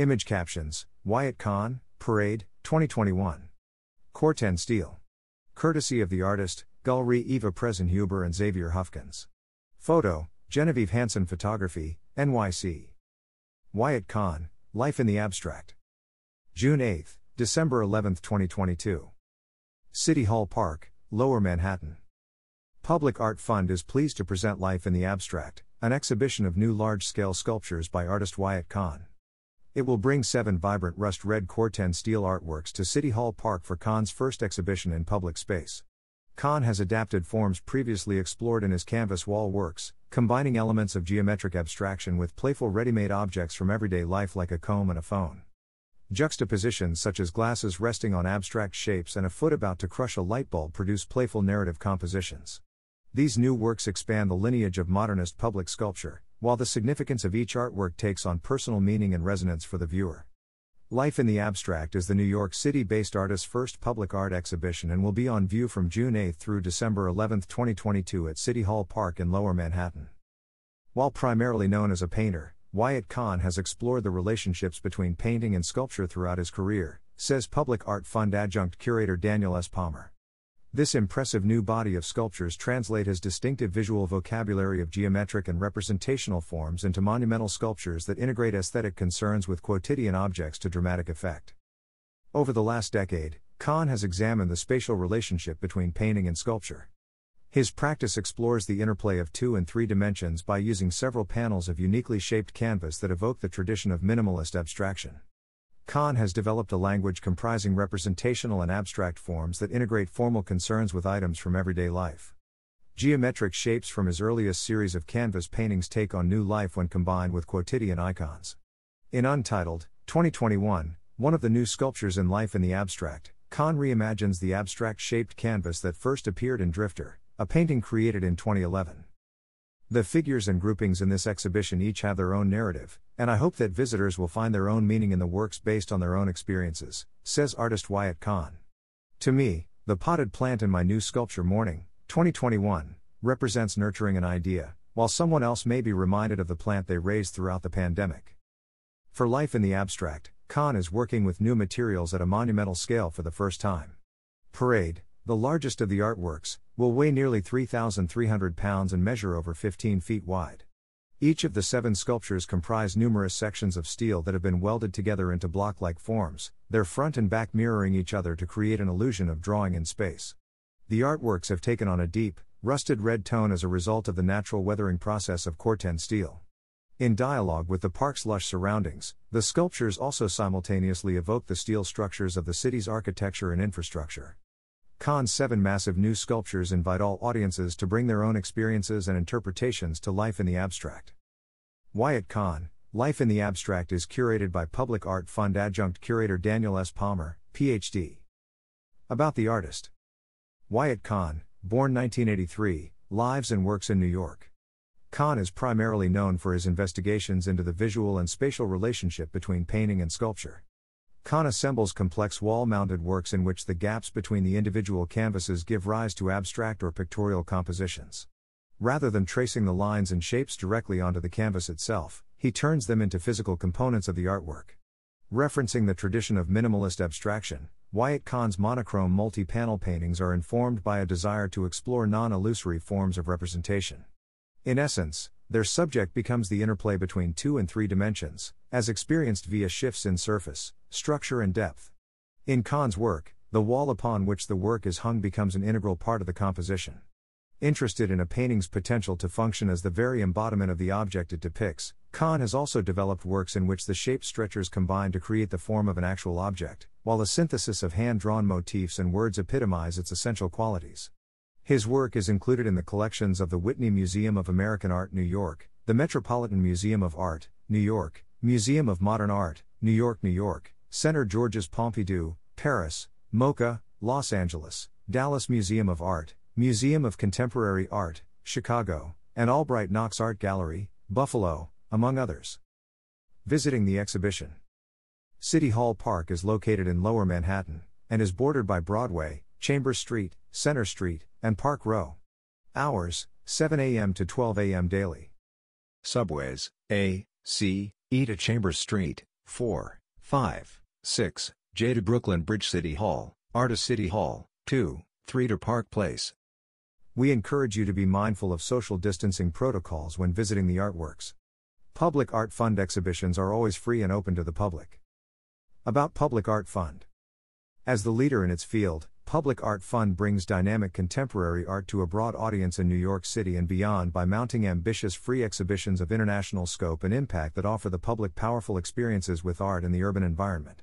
Image captions Wyatt Kahn, Parade, 2021. Corten Steel. Courtesy of the artist, Galerie Eva Presenhuber and Xavier Hufkens. Photo, Genevieve Hansen Photography, NYC. Wyatt Kahn, Life in the Abstract. June 8, December 11, 2022. City Hall Park, Lower Manhattan. Public Art Fund is pleased to present Life in the Abstract, an exhibition of new large scale sculptures by artist Wyatt Kahn. It will bring seven vibrant rust red Corten steel artworks to City Hall Park for Kahn's first exhibition in public space. Kahn has adapted forms previously explored in his canvas wall works, combining elements of geometric abstraction with playful ready made objects from everyday life like a comb and a phone. Juxtapositions such as glasses resting on abstract shapes and a foot about to crush a light bulb produce playful narrative compositions. These new works expand the lineage of modernist public sculpture, while the significance of each artwork takes on personal meaning and resonance for the viewer. Life in the Abstract is the New York City based artist's first public art exhibition and will be on view from June 8 through December 11, 2022 at City Hall Park in Lower Manhattan. While primarily known as a painter, Wyatt Kahn has explored the relationships between painting and sculpture throughout his career, says Public Art Fund adjunct curator Daniel S. Palmer. This impressive new body of sculptures translate his distinctive visual vocabulary of geometric and representational forms into monumental sculptures that integrate aesthetic concerns with quotidian objects to dramatic effect. Over the last decade, Kahn has examined the spatial relationship between painting and sculpture. His practice explores the interplay of two and three dimensions by using several panels of uniquely shaped canvas that evoke the tradition of minimalist abstraction. Kahn has developed a language comprising representational and abstract forms that integrate formal concerns with items from everyday life. Geometric shapes from his earliest series of canvas paintings take on new life when combined with quotidian icons. In Untitled, 2021, one of the new sculptures in Life in the Abstract, Kahn reimagines the abstract shaped canvas that first appeared in Drifter, a painting created in 2011. The figures and groupings in this exhibition each have their own narrative, and I hope that visitors will find their own meaning in the works based on their own experiences, says artist Wyatt Kahn. To me, the potted plant in my new sculpture Morning, 2021, represents nurturing an idea, while someone else may be reminded of the plant they raised throughout the pandemic. For life in the abstract, Kahn is working with new materials at a monumental scale for the first time. Parade, the largest of the artworks, will weigh nearly 3,300 pounds and measure over 15 feet wide. Each of the seven sculptures comprise numerous sections of steel that have been welded together into block like forms, their front and back mirroring each other to create an illusion of drawing in space. The artworks have taken on a deep, rusted red tone as a result of the natural weathering process of Corten steel. In dialogue with the park's lush surroundings, the sculptures also simultaneously evoke the steel structures of the city's architecture and infrastructure. Kahn's seven massive new sculptures invite all audiences to bring their own experiences and interpretations to life in the abstract. Wyatt Kahn, Life in the Abstract is curated by Public Art Fund adjunct curator Daniel S. Palmer, Ph.D. About the artist Wyatt Kahn, born 1983, lives and works in New York. Kahn is primarily known for his investigations into the visual and spatial relationship between painting and sculpture. Kahn assembles complex wall mounted works in which the gaps between the individual canvases give rise to abstract or pictorial compositions. Rather than tracing the lines and shapes directly onto the canvas itself, he turns them into physical components of the artwork. Referencing the tradition of minimalist abstraction, Wyatt Kahn's monochrome multi panel paintings are informed by a desire to explore non illusory forms of representation. In essence, their subject becomes the interplay between two and three dimensions, as experienced via shifts in surface, structure, and depth. In Kahn's work, the wall upon which the work is hung becomes an integral part of the composition. Interested in a painting's potential to function as the very embodiment of the object it depicts, Kahn has also developed works in which the shape stretchers combine to create the form of an actual object, while a synthesis of hand drawn motifs and words epitomize its essential qualities. His work is included in the collections of the Whitney Museum of American Art, New York, the Metropolitan Museum of Art, New York, Museum of Modern Art, New York, New York, Centre Georges Pompidou, Paris, MoCA, Los Angeles, Dallas Museum of Art, Museum of Contemporary Art, Chicago, and Albright Knox Art Gallery, Buffalo, among others. Visiting the exhibition. City Hall Park is located in Lower Manhattan and is bordered by Broadway, Chambers Street, Centre Street, and Park Row. Hours 7 a.m. to 12 a.m. daily. Subways A, C, To Chambers Street, 4, 5, 6, J to Brooklyn Bridge City Hall, Artist City Hall, 2, 3 to Park Place. We encourage you to be mindful of social distancing protocols when visiting the artworks. Public Art Fund exhibitions are always free and open to the public. About Public Art Fund As the leader in its field, Public Art Fund brings dynamic contemporary art to a broad audience in New York City and beyond by mounting ambitious free exhibitions of international scope and impact that offer the public powerful experiences with art in the urban environment.